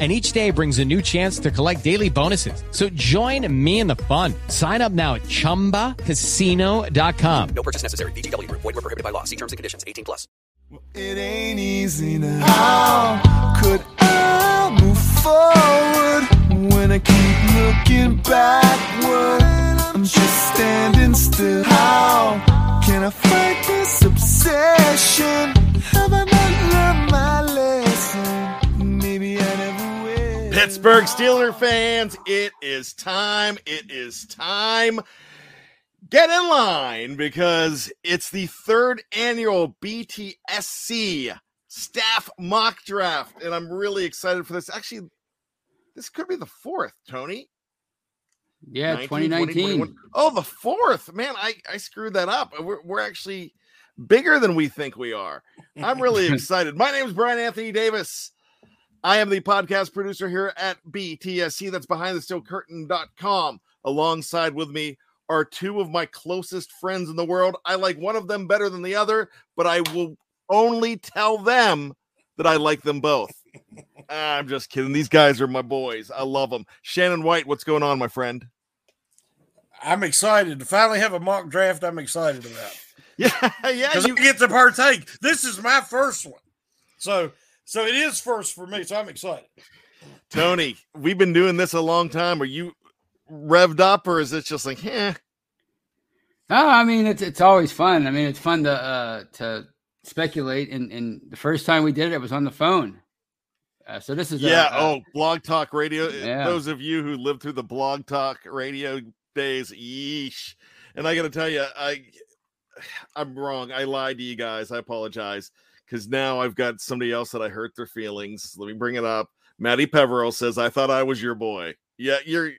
And each day brings a new chance to collect daily bonuses. So join me in the fun. Sign up now at ChumbaCasino.com. No purchase necessary. VGW Group. Void were prohibited by law. See terms and conditions. 18 plus. It ain't easy now. How could I move forward when I keep looking backward? I'm just standing still. How can I fight this obsession? Have I not learned my lesson? Pittsburgh Steeler fans, it is time. It is time. Get in line because it's the third annual BTSC staff mock draft, and I'm really excited for this. Actually, this could be the fourth, Tony. Yeah, 19, 2019. 21. Oh, the fourth. Man, I, I screwed that up. We're, we're actually bigger than we think we are. I'm really excited. My name is Bryan Anthony Davis. I am the podcast producer here at BTSC. That's behind the steel curtain.com. Alongside with me are two of my closest friends in the world. I like one of them better than the other, but I will only tell them that I like them both. Ah, I'm just kidding. These guys are my boys. I love them. Shannon White, what's going on, my friend? I'm excited to finally have a mock draft. I'm excited about Yeah, yeah. You, I get to partake. This is my first one, so so it is first for me. So I'm excited. Tony, we've been doing this a long time. Are you revved up, or is it just like, eh? No, I mean it's it's always fun. I mean it's fun to uh to speculate. And and the first time we did it, it was on the phone. Uh, so this is a- Yeah. a- oh, Blog Talk Radio. Yeah. Those of you who lived through the Blog Talk Radio days, yeesh. And I got to tell you, I I'm wrong. I lied to you guys. I apologize because now I've got somebody else that I hurt their feelings. Let me bring it up. Maddie Peverell says, "I thought I was your boy." Yeah, you're.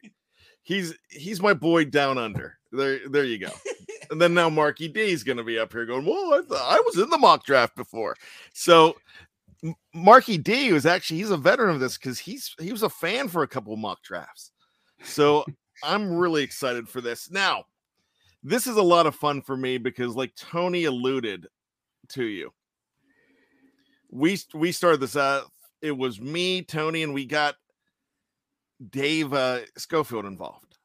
He's he's my boy down under. There, there you go. and then now Marky D is going to be up here going, "Well, I, th- I was in the mock draft before." So M- Marky D was actually he's a veteran of this because he's he was a fan for a couple of mock drafts. So I'm really excited for this. Now, this is a lot of fun for me because, like Tony alluded to you, we we started this out. It was me, Tony, and we got Dave uh, Schofield involved.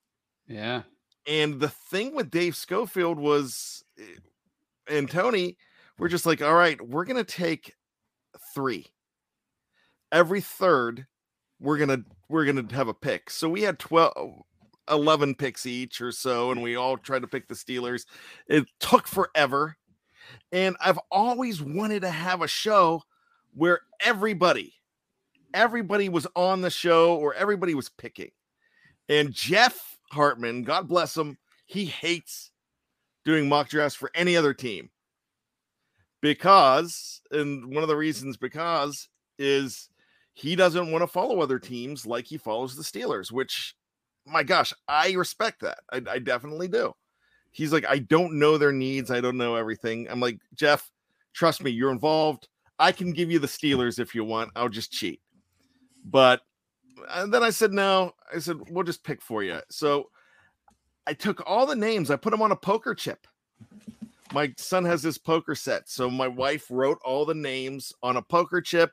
yeah. And the thing with Dave Schofield was, eh, and Tony, we're just like, all right, we're gonna take three. Every third, we're gonna we're gonna have a pick. So we had 12, 11 picks each or so, and we all tried to pick the Steelers. It took forever, and I've always wanted to have a show where everybody, everybody was on the show or everybody was picking. And Jeff Hartman, God bless him, he hates doing mock drafts for any other team because, and one of the reasons because is he doesn't want to follow other teams like he follows the Steelers, which, my gosh, I respect that. I, I definitely do. He's like, I don't know their needs. I don't know everything. I'm like, Jeff, trust me, you're involved. I can give you the Steelers if you want. I'll just cheat. But and then I said, no. I said, we'll just pick for you. So I took all the names, I put them on a poker chip. My son has this poker set. So my wife wrote all the names on a poker chip.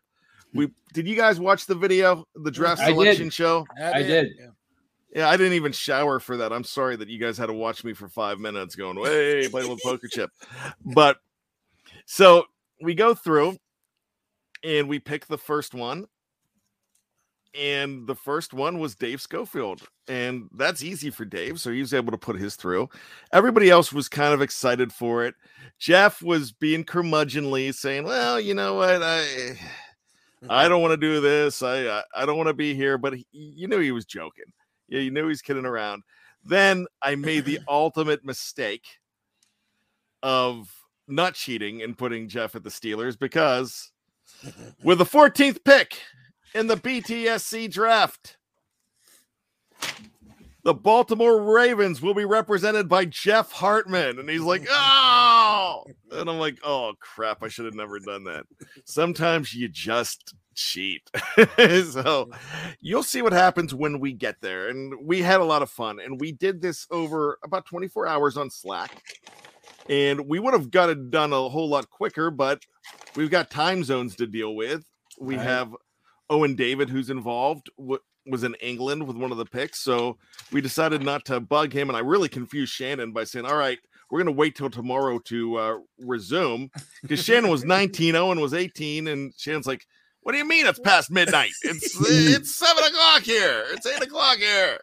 We did you guys watch the video, the draft I did. selection show? I did. Yeah. Yeah, I didn't even shower for that. I'm sorry that you guys had to watch me for five minutes going, way playing with poker chip. But so we go through and we picked the first one. And the first one was Dave Schofield. And that's easy for Dave. So he was able to put his through. Everybody else was kind of excited for it. Jeff was being curmudgeonly, saying, Well, you know what? I I don't want to do this. I I, I don't want to be here. But he, you knew he was joking. Yeah, you knew he's kidding around. Then I made the ultimate mistake of not cheating and putting Jeff at the Steelers because with the 14th pick in the BTSC draft, the Baltimore Ravens will be represented by Jeff Hartman. And he's like, oh, and I'm like, oh crap, I should have never done that. Sometimes you just cheat. so you'll see what happens when we get there. And we had a lot of fun. And we did this over about 24 hours on Slack. And we would have got it done a whole lot quicker, but we've got time zones to deal with. We Right. have Owen David, who's involved, w- was in England with one of the picks. So we decided not to bug him. And I really confused Shannon by saying, all right, we're going to wait till tomorrow to uh, resume because Shannon was 19, Owen was 18. And Shannon's like, what do you mean it's past midnight? It's it's seven o'clock here. It's eight o'clock here.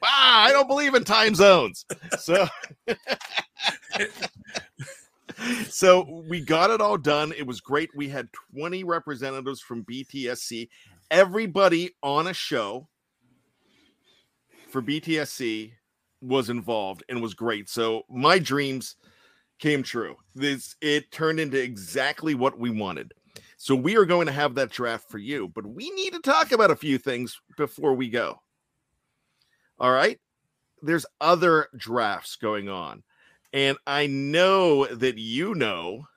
Wow, I don't believe in time zones. So so we got it all done. It was great. We had 20 representatives from BTSC, everybody on a show for BTSC was involved and was great. So my dreams came true. This it turned into exactly what we wanted. So we are going to have that draft for you, but we need to talk about a few things before we go. All right? There's other drafts going on. And I know that you know,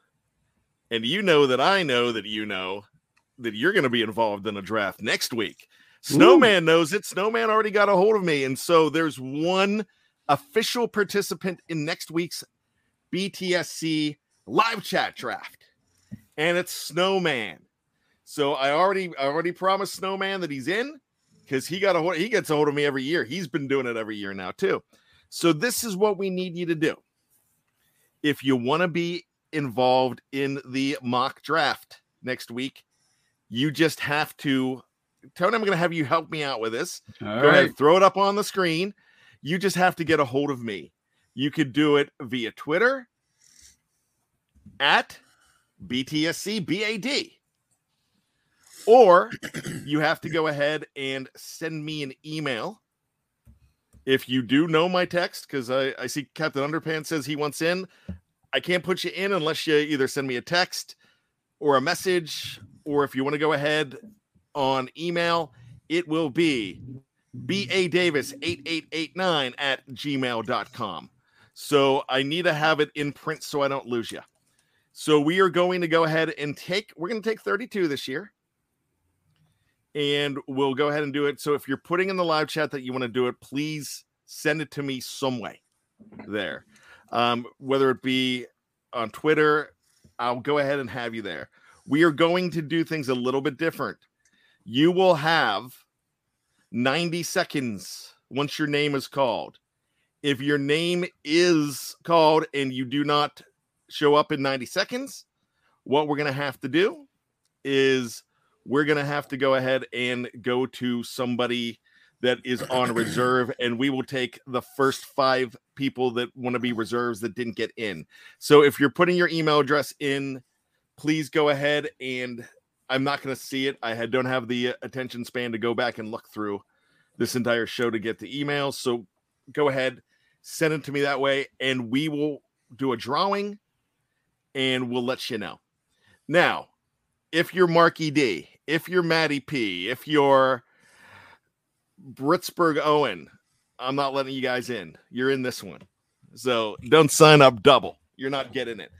and you know that I know that you know that you're going to be involved in a draft next week. Snowman knows it. Snowman already got a hold of me. And so there's one official participant in next week's BTSC live chat draft, and it's Snowman. So I already I already promised Snowman that he's in because he got a hold, he gets a hold of me every year. He's been doing it every year now too. So this is what we need you to do. If you want to be involved in the mock draft next week, you just have to Tony, I'm going to have you help me out with this. All Go right. ahead, throw it up on the screen. You just have to get a hold of me. You could do it via Twitter at BTSCBAD. Or you have to go ahead and send me an email. If you do know my text, because I, I see Captain Underpants says he wants in. I can't put you in unless you either send me a text or a message, or if you want to go ahead on email, it will be ba davis 8889 at gmail.com so i need to have it in print so i don't lose you so we are going to go ahead and take we're going to take 32 this year and we'll go ahead and do it. So if you're putting in the live chat that you want to do it please send it to me some way there. Um, whether it be on twitter i'll go ahead and have you there. We are going to do things a little bit different. You will have 90 seconds once your name is called. If your name is called and you do not show up in 90 seconds, what we're going to have to do is we're going to have to go ahead and go to somebody that is on reserve and we will take the first 5 people that want to be reserves that didn't get in. So if you're putting your email address in, please go ahead and I'm not going to see it. I don't have the uh, attention span to go back and look through this entire show to get the emails. So go ahead, send it to me that way, and we will do a drawing and we'll let you know. Now, if you're Marky D, if you're Matty P, if you're Britsburg Owen, I'm not letting you guys in. You're in this one. So don't sign up double. You're not getting it.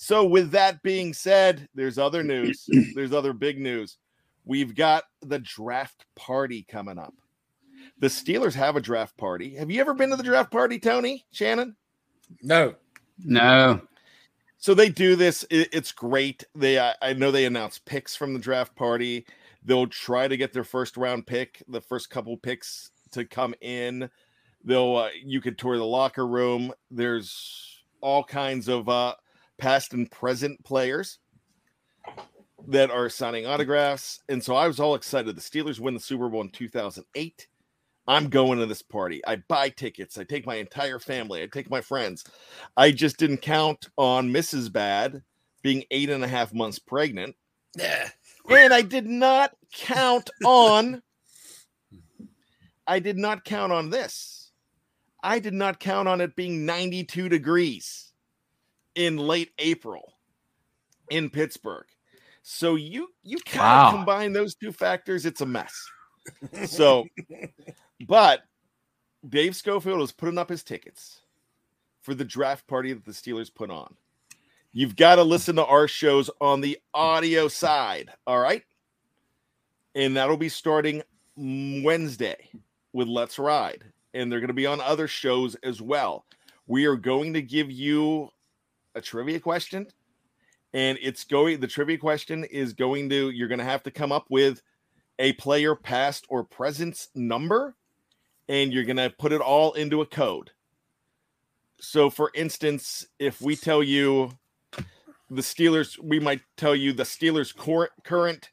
So, with that being said, there's other news. there's other big news. We've got the draft party coming up. The Steelers have a draft party. Have you ever been to the draft party, Tony Shannon? No. No. So they do this. It, it's great. They I, I know they announce picks from the draft party. They'll try to get their first round pick, the first couple picks to come in. They'll uh, you could tour the locker room. There's all kinds of uh, past and present players that are signing autographs, and so I was all excited. The Steelers win the Super Bowl in 2008. I'm going to this party. I buy tickets. I take my entire family. I take my friends. I just didn't count on Mrs. Bad being eight and a half months pregnant. Yeah. And I did not count on, I did not count on this. I did not count on it being 92 degrees in late April in Pittsburgh. So you you kind Wow. of combine those two factors, it's a mess. So, but Dave Schofield is putting up his tickets for the draft party that the Steelers put on. You've got to listen to our shows on the audio side. All right. And that'll be starting Wednesday with Let's Ride. And they're going to be on other shows as well. We are going to give you a trivia question. And it's going, the trivia question is going to, you're going to have to come up with a player past or present number. And you're going to put it all into a code. So, for instance, if we tell you the Steelers, we might tell you the Steelers' cor- current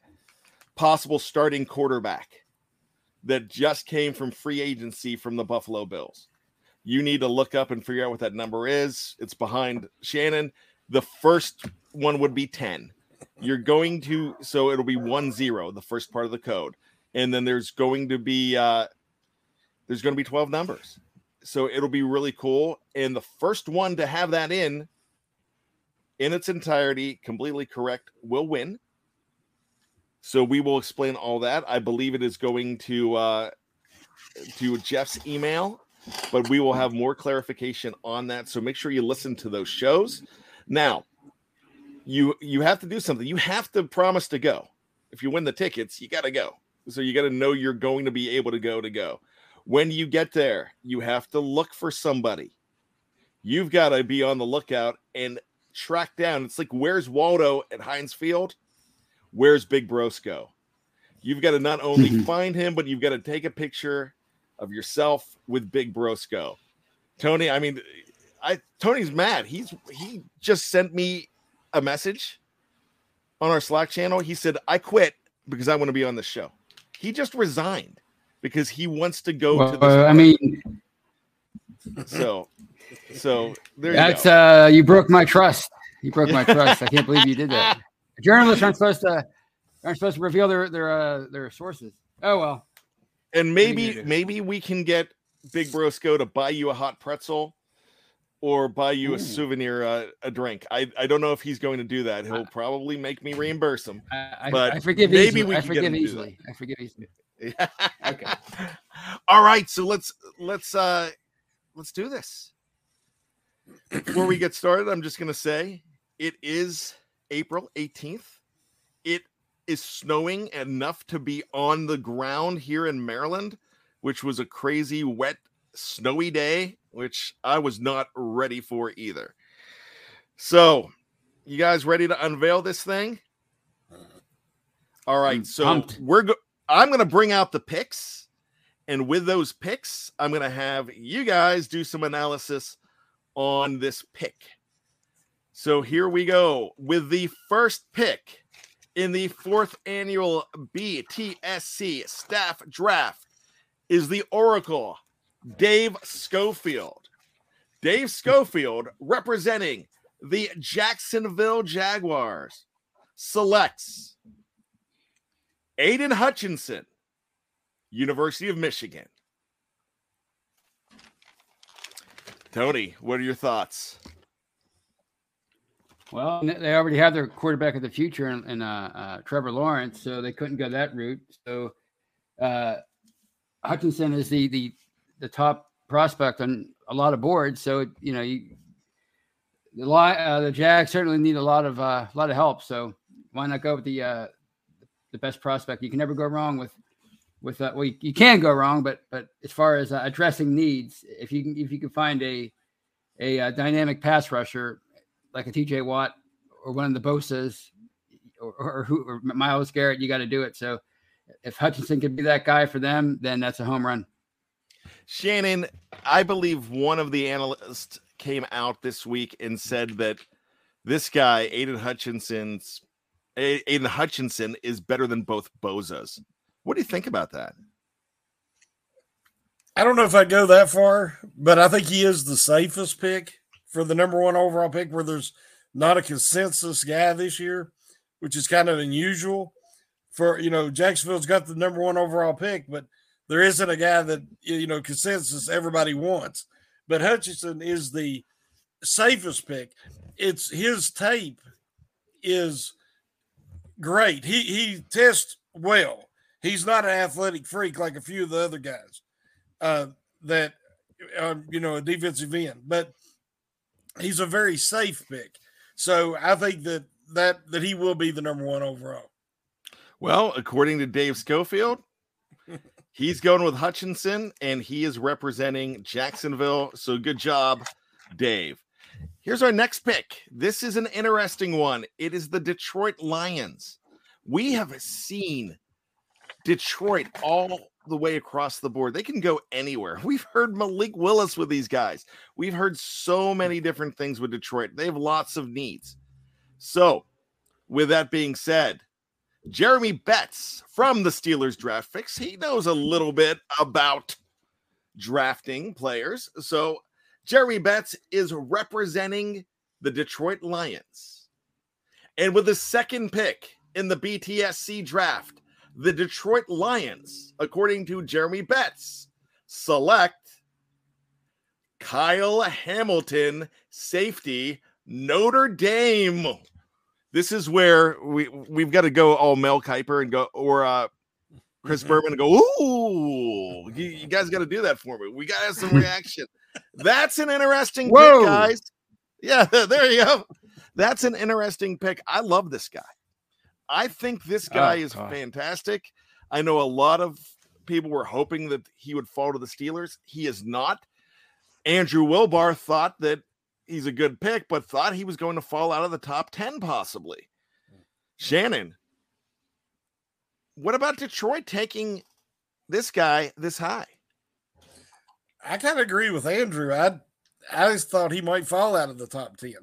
possible starting quarterback that just came from free agency from the Buffalo Bills. You need to look up and figure out what that number is. It's behind Shannon. The first one would be 10. You're going to, so it'll be 1 0, the first part of the code. And then there's going to be, uh, there's going to be 12 numbers. So it'll be really cool. And the first one to have that in, in its entirety, completely correct, will win. So we will explain all that. I believe it is going to uh, to Jeff's email, but we will have more clarification on that. So make sure you listen to those shows. Now, you you have to do something. You have to promise to go. If you win the tickets, you got to go. So you got to know you're going to be able to go to go. When you get there, you have to look for somebody. You've got to be on the lookout and track down. It's like where's Waldo at Heinz Field? Where's Big Brosco? You've got to not only mm-hmm. find him, but you've got to take a picture of yourself with Big Brosco. Tony, I mean, I Tony's mad. He's he just sent me a message on our Slack channel. He said, I quit because I want to be on the show. He just resigned because he wants to go to the uh, I mean, so so there you that's go. uh, you broke my trust. You broke my trust. I can't believe you did that. Journalists aren't supposed to aren't supposed to reveal their their uh, their sources. Oh well. And you maybe maybe we can get Big Brosco to buy you a hot pretzel or buy you a souvenir uh, a drink. I, I don't know if he's going to do that. He'll probably make me reimburse him. I, I, But I forgive maybe easily. we I forgive him to do easily. I forgive easily. Okay. All right, so let's let's uh let's do this. Before we get started, I'm just going to say it is April 18th. It is snowing enough to be on the ground here in Maryland, which was a crazy wet snowy day, which I was not ready for either. So, you guys ready to unveil this thing? All right, so pumped. we're go- I'm going to bring out the picks, and with those picks, I'm going to have you guys do some analysis on this pick. So here we go with the first pick in the fourth annual BTSC staff draft is the Oracle, Dave Schofield. Dave Schofield representing the Jacksonville Jaguars selects Aiden Hutchinson, University of Michigan. Tony, what are your thoughts? Well, they already have their quarterback of the future in, in uh, uh, Trevor Lawrence, so they couldn't go that route. So uh, Hutchinson is the the the top prospect on a lot of boards. So you know, you, the uh, the Jags certainly need a lot of uh, a lot of help. So why not go with the uh, the best prospect? You can never go wrong with with uh, well, you, you can go wrong, but but as far as uh, addressing needs, if you can if you can find a a, uh dynamic pass rusher like a TJ Watt or one of the Bosa's or, or who or Myles Garrett, you got to do it. So if Hutchinson could be that guy for them, then that's a home run. Shannon, I believe one of the analysts came out this week and said that this guy, Aiden Hutchinson's Aiden Hutchinson, is better than both Bosas. What do you think about that? I don't know if I'd go that far, but I think he is the safest pick for the number one overall pick where there's not a consensus guy this year, which is kind of unusual. For you know, Jacksonville's got the number one overall pick, but there isn't a guy that you know consensus everybody wants. But Hutchinson is the safest pick. It's his tape is great. He he tests well. He's not an athletic freak like a few of the other guys uh, that uh, you know a defensive end, but he's a very safe pick. So I think that that that he will be the number one overall. Well, according to Dave Schofield, he's going with Hutchinson and he is representing Jacksonville. So good job, Dave. Here's our next pick. This is an interesting one. It is the Detroit Lions. We have seen Detroit all the way across the board. They can go anywhere. We've heard Malik Willis with these guys. We've heard so many different things with Detroit. They have lots of needs. So, with that being said, Jeremy Betts from the Steelers Draft Fix, he knows a little bit about drafting players. So, Jeremy Betts is representing the Detroit Lions. And with the second pick in the BTSC draft, the Detroit Lions, according to Jeremy Betts, select Kyle Hamilton, safety, Notre Dame. This is where we we've got to go all Mel Kiper and go or uh Chris Berman and go, ooh, you, you guys got to do that for me. We got to have some reaction. That's an interesting Whoa. pick, guys. Yeah, there you go. That's an interesting pick. I love this guy. I think this guy Oh, is God. fantastic. I know a lot of people were hoping that he would fall to the Steelers. He is not. Andrew Wilbar thought that he's a good pick, but thought he was going to fall out of the top 10 possibly. Shannon, what about Detroit taking this guy this high? I kind of agree with Andrew. I I just thought he might fall out of the top ten.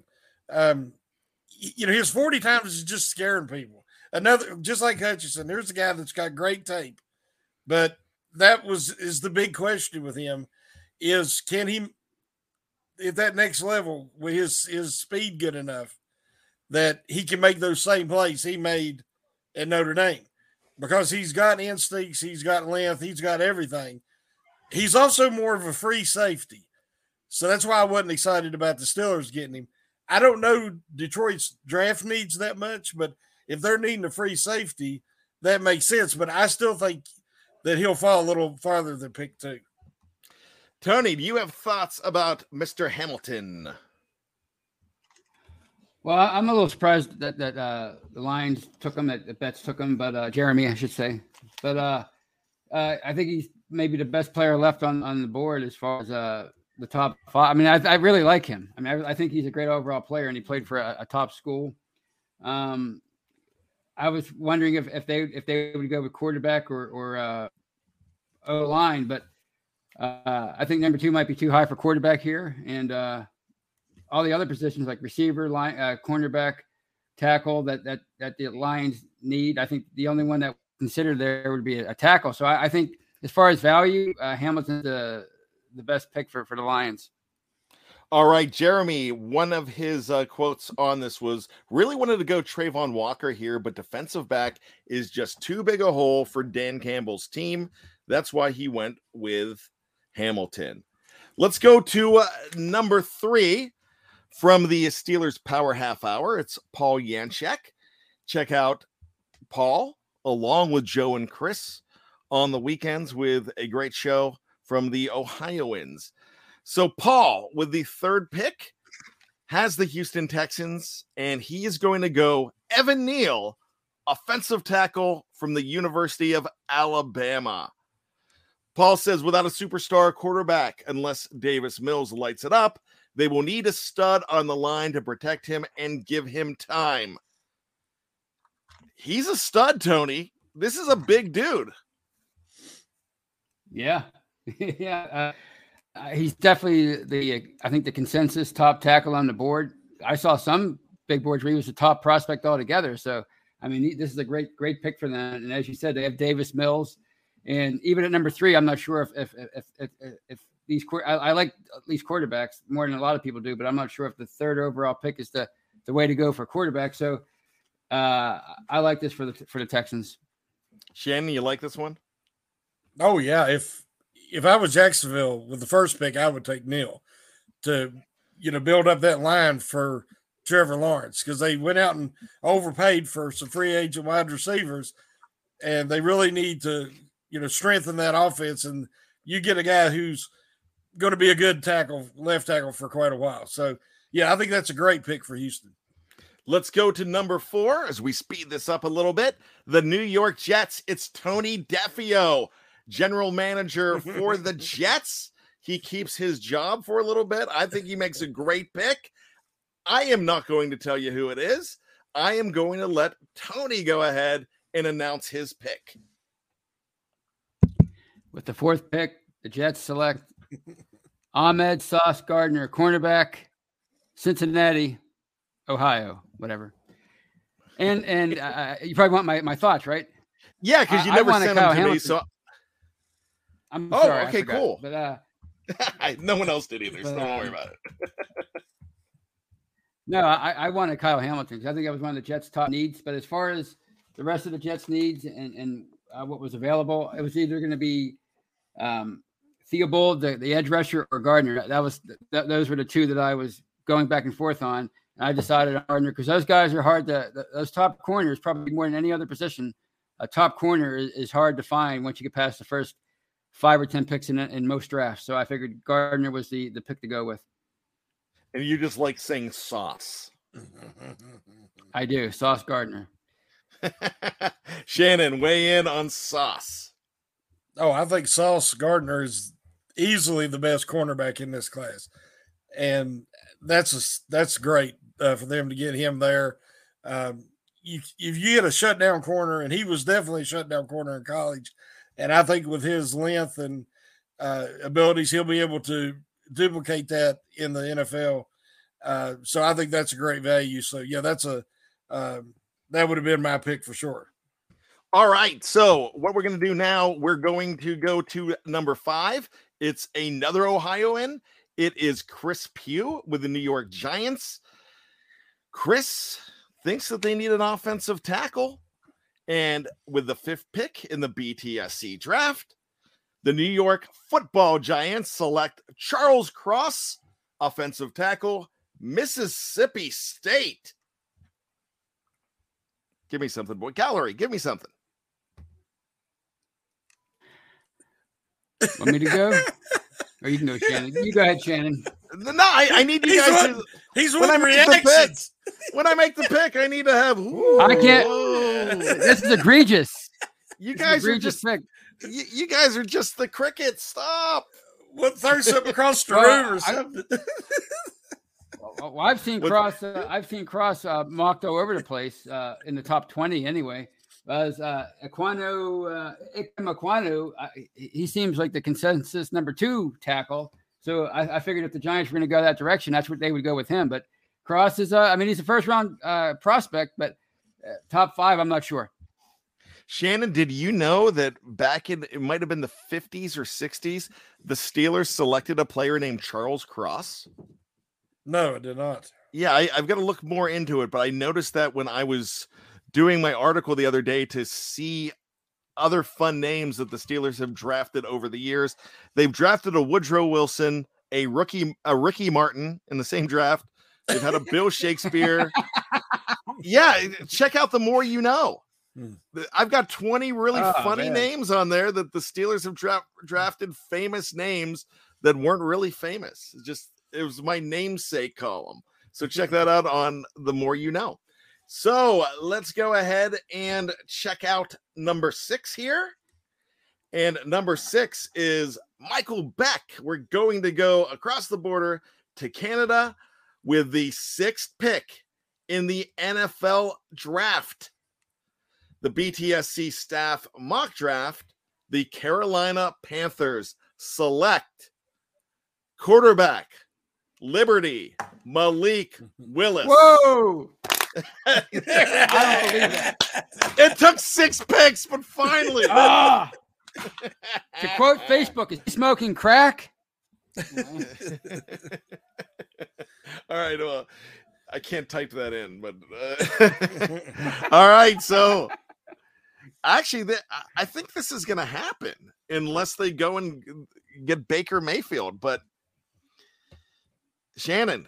Um, you know, his forty times is just scaring people. Another, just like Hutchinson, there's a guy that's got great tape, but that was is the big question with him is can he at that next level with his his speed good enough that he can make those same plays he made at Notre Dame because he's got instincts, he's got length, he's got everything. He's also more of a free safety. So that's why I wasn't excited about the Steelers getting him. I don't know Detroit's draft needs that much, but if they're needing a free safety, that makes sense. But I still think that he'll fall a little farther than pick two. Tony, do you have thoughts about Mr. Hamilton? Well, I- I'm a little surprised that that uh, the Lions took him, that the Betts took him, but uh, Jeremy, I should say. But uh, uh, I think he's maybe the best player left on, on the board as far as uh, the top five. I mean, I, I really like him. I mean, I, I think he's a great overall player, and he played for a, a top school. Um, I was wondering if, if they if they would go with quarterback or or uh, O line, but uh, I think number two might be too high for quarterback here, and uh, all the other positions like receiver, line, uh, cornerback, tackle that that that the Lions need. I think the only one that considered there would be a, a tackle. So I, I think as far as value, uh, Hamilton's the the best pick for for the Lions. All right, Jeremy, one of his uh, quotes on this was really wanted to go Travon Walker here, but defensive back is just too big a hole for Dan Campbell's team. That's why he went with Hamilton. Let's go to uh, number three from the Steelers Power Half Hour. It's Paul Yanchek. Check out Paul along with Joe and Chris on the weekends with a great show from the Ohioans. So, Paul, with the third pick, has the Houston Texans, and he is going to go Evan Neal, offensive tackle from the University of Alabama. Paul says without a superstar quarterback, unless Davis Mills lights it up, they will need a stud on the line to protect him and give him time. He's a stud, Tony. This is a big dude. Yeah. yeah. Uh, he's definitely the, I think, the consensus top tackle on the board. I saw some big boards where he was the top prospect altogether. So, I mean, this is a great, great pick for them. And as you said, they have Davis Mills. And even at number three, I'm not sure if if if if, if, if these I, I, like least quarterbacks more than a lot of people do, but I'm not sure if the third overall pick is the the way to go for quarterback. So uh, I like this for the for the Texans. Shannon, you like this one? Oh yeah. If if I was Jacksonville with the first pick, I would take Neal to you know build up that line for Trevor Lawrence because they went out and overpaid for some free agent wide receivers, and they really need to you know, strengthen that offense. And you get a guy who's going to be a good tackle, left tackle for quite a while. So, yeah, I think that's a great pick for Houston. Let's go to number four as we speed this up a little bit. The New York Jets. It's Tony Defeo, general manager for the Jets. He keeps his job for a little bit. I think he makes a great pick. I am not going to tell you who it is. I am going to let Tony go ahead and announce his pick. With the fourth pick, the Jets select Ahmad Sauce Gardner, cornerback, Cincinnati, Ohio, whatever. And and uh, you probably want my, my thoughts, right? Yeah, because you never sent them to Hamilton. me. So I'm oh, sorry, okay, cool. But uh, no one else did either, so don't worry about it. no, I, I wanted Kyle Hamilton because I think that was one of the Jets' top needs. But as far as the rest of the Jets' needs and and uh, what was available, it was either going to be um, Theobald, the, the edge rusher, or Gardner. That was that, those were the two that I was going back and forth on. And I decided on Gardner because those guys are hard to those top corners probably more than any other position. A top corner is, is hard to find once you get past the first five or ten picks in in most drafts. So I figured Gardner was the the pick to go with. And you just like saying sauce. I do, Sauce Gardner. Shannon, weigh in on sauce. Oh, I think Sauce Gardner is easily the best cornerback in this class, and that's a, that's great uh, for them to get him there. Um, you, if you get a shutdown corner, and he was definitely a shutdown corner in college, and I think with his length and uh, abilities, he'll be able to duplicate that in the NFL. Uh, so I think that's a great value. So yeah, that's a um, that would have been my pick for sure. All right. So, what we're going to do now, we're going to go to number five. It's another Ohioan. It is Chris Pugh with the New York Giants. Chris thinks that they need an offensive tackle. And with the fifth pick in the BTSC draft, the New York football Giants select Charles Cross, offensive tackle, Mississippi State. Give me something, boy. Gallery, give me something. Want me to go? Or you can go, Shannon. You go ahead, Shannon. No, I, I need you he's guys one, to. He's when I make the pick, when I make the pick, I need to have. Ooh, I can't. Whoa. This is egregious. You guys are just. You, you, guys are just the crickets. Stop. What throw something across the well, room or something? well, I've seen Cross. Uh, I've seen Cross uh, mocked all over the place uh, in the top twenty. Anyway, as uh, Ekwonu, uh, Ekwonu, uh, he seems like the consensus number two tackle. So I, I figured if the Giants were going to go that direction, that's what they would go with him. But Cross is, uh, I mean, he's a first round uh, prospect, but uh, top five, I'm not sure. Shannon, did you know that back in it might have been the 50s or 60s, the Steelers selected a player named Charles Cross? No, I did not. Yeah, I, I've got to look more into it, but I noticed that when I was doing my article the other day to see other fun names that the Steelers have drafted over the years. They've drafted a Woodrow Wilson, a rookie, a Ricky Martin in the same draft. They've had a Bill Shakespeare. yeah, check out the more you know. Hmm. I've got 20 really Oh, funny man. names on there that the Steelers have dra- drafted famous names that weren't really famous. It's just it was my namesake column. So check that out on the more you know. So let's go ahead and check out number six here. And number six is Michael Beck. We're going to go across the border to Canada with the sixth pick in the NFL draft. The BTSC staff mock draft, the Carolina Panthers select quarterback Liberty Malik Willis. Whoa! I don't believe that. It took six picks, but finally. Ah! to quote Facebook, is smoking crack? All right. Well, I can't type that in, but uh, all right. So actually, th- I think this is going to happen unless they go and get Baker Mayfield. But Shannon,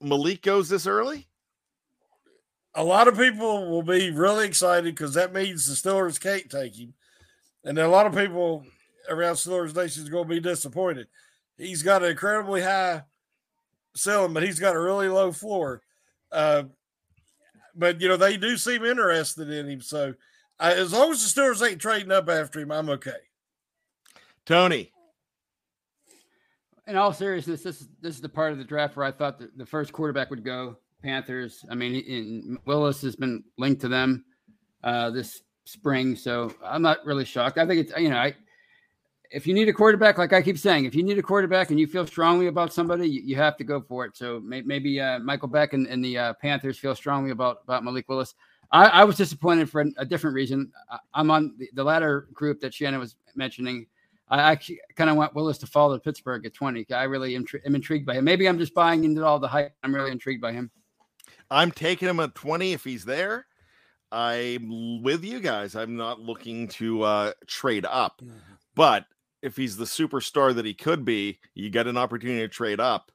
Malik goes this early. A lot of people will be really excited because that means the Steelers can't take him. And a lot of people around Steelers Nation is going to be disappointed. He's got an incredibly high ceiling, but he's got a really low floor. Uh, but, you know, they do seem interested in him. So uh, as long as the Steelers ain't trading up after him, I'm okay. Tony, In all seriousness, this is this is the part of the draft where I thought the, the first quarterback would go. Panthers. I mean, in, Willis has been linked to them uh, this spring, so I'm not really shocked. I think it's you know, I if you need a quarterback, like I keep saying, if you need a quarterback and you feel strongly about somebody, you, you have to go for it. So may, maybe uh, Michael Beck and, and the uh, Panthers feel strongly about about Malik Willis. I, I was disappointed for a, different reason. I, I'm on the, the latter group that Shannon was mentioning. I actually kind of want Willis to fall to Pittsburgh at 20. I really am, am intrigued by him. Maybe I'm just buying into all the hype. I'm really intrigued by him. I'm taking him at 20 if he's there. I'm with you guys. I'm not looking to uh, trade up, but if he's the superstar that he could be, you get an opportunity to trade up.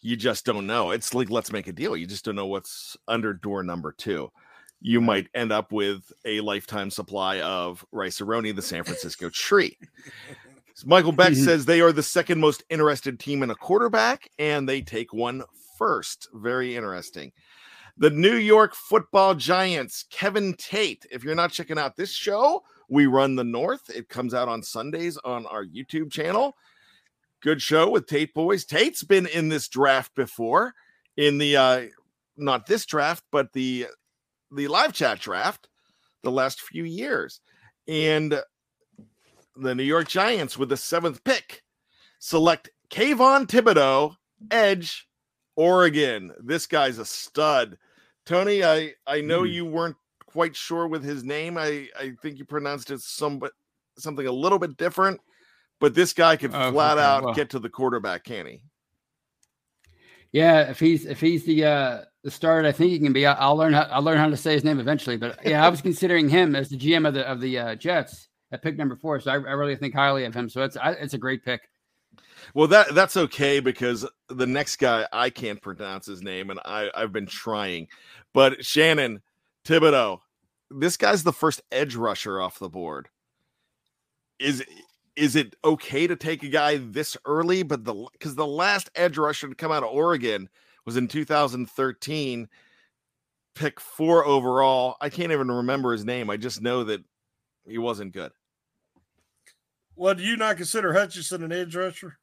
You just don't know. It's like let's make a deal. You just don't know what's under door number two. You might end up with a lifetime supply of Rice-A-Roni, the San Francisco tree. Michael Beck says they are the second most interested team in a quarterback, and they take one first. Very interesting. The New York football giants, Kevin Tate. If you're not checking out this show, we run the North. It comes out on Sundays on our YouTube channel. Good show with Tate Boys. Tate's been in this draft before, in the uh not this draft, but the the live chat draft the last few years. And the New York Giants with the seventh pick select Kayvon Thibodeaux, edge, Oregon. This guy's a stud. Tony, I I know Hmm. you weren't quite sure with his name. I I think you pronounced it some but something a little bit different, but this guy could Oh, flat okay, out well. get to the quarterback, can he? Yeah, if he's if he's the uh the start, I think he can be. I'll, I'll learn how I'll learn how to say his name eventually. But yeah, I was considering him as the GM of the of the uh, Jets at pick number four. So I, I really think highly of him. So it's I, it's a great pick. Well, that that's okay because the next guy I can't pronounce his name, and I I've been trying, but Shannon Thibodeaux, this guy's the first edge rusher off the board. Is is it okay to take a guy this early? But the because the last edge rusher to come out of Oregon was in 2013, pick four overall. I can't even remember his name. I just know that he wasn't good. Well, do you not consider Hutchinson an edge rusher?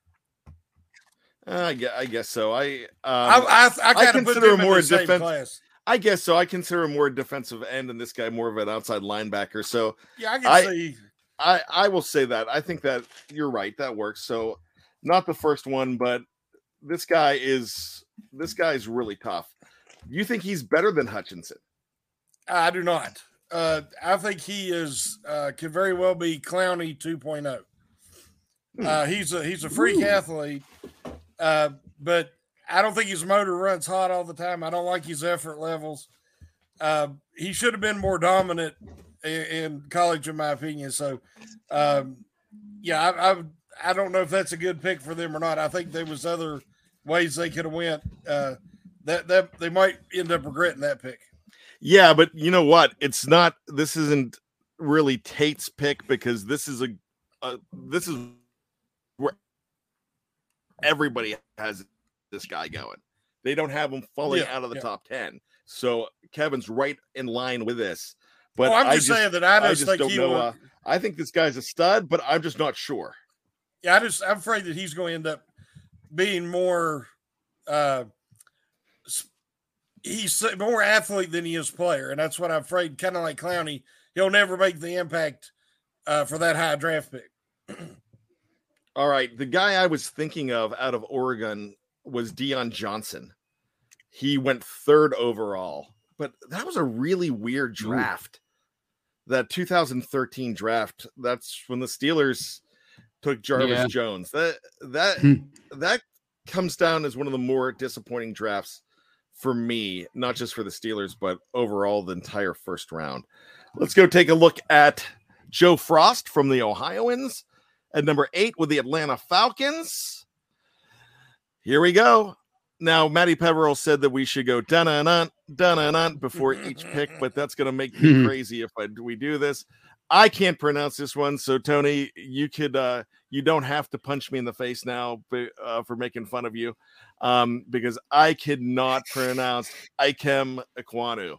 Uh, I guess, I guess so. I um, I, I, I put consider him more in the same defense- class. I guess so. I consider him more a defensive end, and this guy more of an outside linebacker. So Yeah, I can I- see. I I will say that I think that you're right. That works. So not the first one, but this guy is this guy is really tough. You think he's better than Hutchinson? I do not. Uh, I think he is uh, could very well be Clowney 2.0. Hmm. Uh, he's a he's a freak athlete, uh, but I don't think his motor runs hot all the time. I don't like his effort levels. Uh, he should have been more dominant in, in college, in my opinion. So, um, yeah, I, I I don't know if that's a good pick for them or not. I think there was other ways they could have went. Uh, that that they might end up regretting that pick. Yeah, but you know what? It's not. This isn't really Tate's pick because this is a, a this is everybody has this guy going. They don't have him falling Yeah, out of the yeah. top ten. So Kevin's right in line with this. But Oh, I'm I just saying that I just think don't he know. will- Uh, I think this guy's a stud, but I'm just not sure. Yeah, I just I'm afraid that he's going to end up being more. Uh, he's more athlete than he is player, and that's what I'm afraid. Kind of like Clowney, he'll never make the impact uh, for that high draft pick. All right, the guy I was thinking of out of Oregon was Dion Jordan. He went third overall, but that was a really weird draft. That 2013 draft. That's when the Steelers took Jarvis Yeah. Jones. That that Hmm. that comes down as one of the more disappointing drafts for me, not just for the Steelers, but overall the entire first round. Let's go take a look at Joe Frost from the Ohioans at number eight with the Atlanta Falcons. Here we go. Now, Matty Peverell said that we should go dun dun dun dun before each pick, but that's going to make me crazy if I, we do this. I can't pronounce this one, so Tony, you could uh, you don't have to punch me in the face now uh, for making fun of you, um, because I could not pronounce Ikem Ekwonu.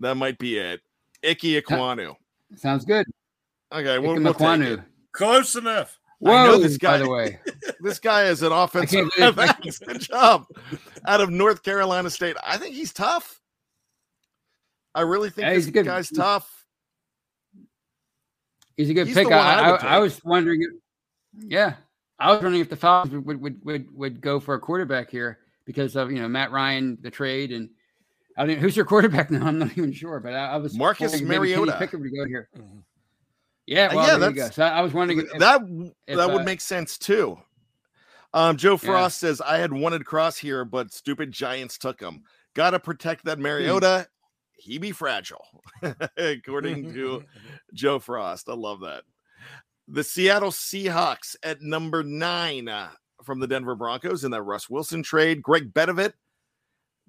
That might be it. Icky Ekwonu. Sounds good. Okay, we'll, Ikem we'll. Close enough. I know Whoa, this by guy. the way. this guy is an offensive believe- Good job. Out of North Carolina State. I think he's tough. I really think Yeah, this he's good. guy's tough. He's a good He's pick. I I, I, I was wondering. if- Yeah, I was wondering if the Falcons would would would would, would go for a quarterback here because of you know Matt Ryan, the trade, and I mean, who's your quarterback now? I'm not even sure, but I, I was Marcus wondering maybe Kenny Mariota. Pickett would go here. Mm-hmm. Yeah, Uh, well, yeah, there that's- So I, was wondering if, that if, that would uh, make sense too. Um, Joe Frost says I had wanted Cross here, but stupid Giants took him. Got to protect that Mariota. He be fragile, according to Joe Frost. I love that. The Seattle Seahawks at number nine uh, from the Denver Broncos in that Russ Wilson trade. Greg Benevent.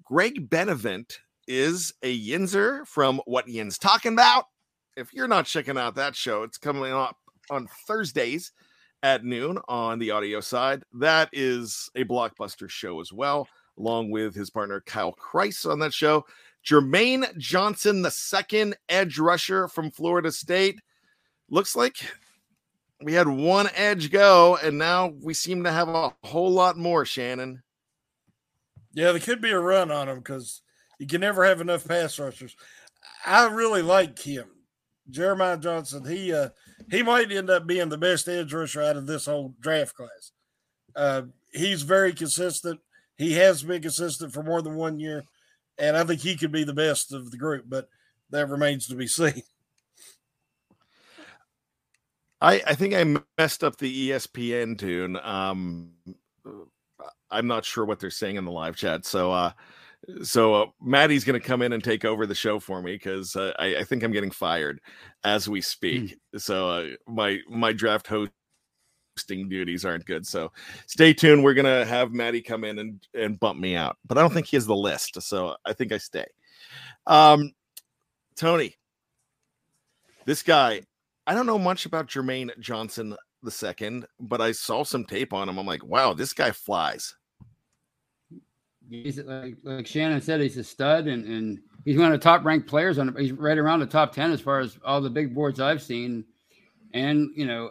Greg Benevent is a Yinzer from What Yinz Talking About. If you're not checking out that show, it's coming up on Thursdays at noon on the audio side. That is a blockbuster show as well, along with his partner Kyle Kreis on that show. Jermaine Johnson, the second edge rusher from Florida State. Looks like we had one edge go, and now we seem to have a whole lot more, Shannon. Yeah, there could be a run on him because you can never have enough pass rushers. I really like him, Jeremiah Johnson. He uh, he might end up being the best edge rusher out of this whole draft class. Uh, he's very consistent. He has been consistent for more than one year, and I think he could be the best of the group. But that remains to be seen. I, I think I messed up the ESPN tune. Um, I'm not sure what they're saying in the live chat. So, uh, so uh, Maddie's going to come in and take over the show for me because uh, I, I think I'm getting fired as we speak. So uh, my my draft hosting duties aren't good. So stay tuned. We're gonna have Maddie come in and and bump me out, but I don't think he has the list. So I think I stay. Um, Tony, this guy, I don't know much about Jermaine Johnson the second, but I saw some tape on him. I'm like, wow, this guy flies. He's like, like Shannon said, he's a stud, and, and he's one of the top ranked players. On he's right around the top ten as far as all the big boards I've seen. And you know,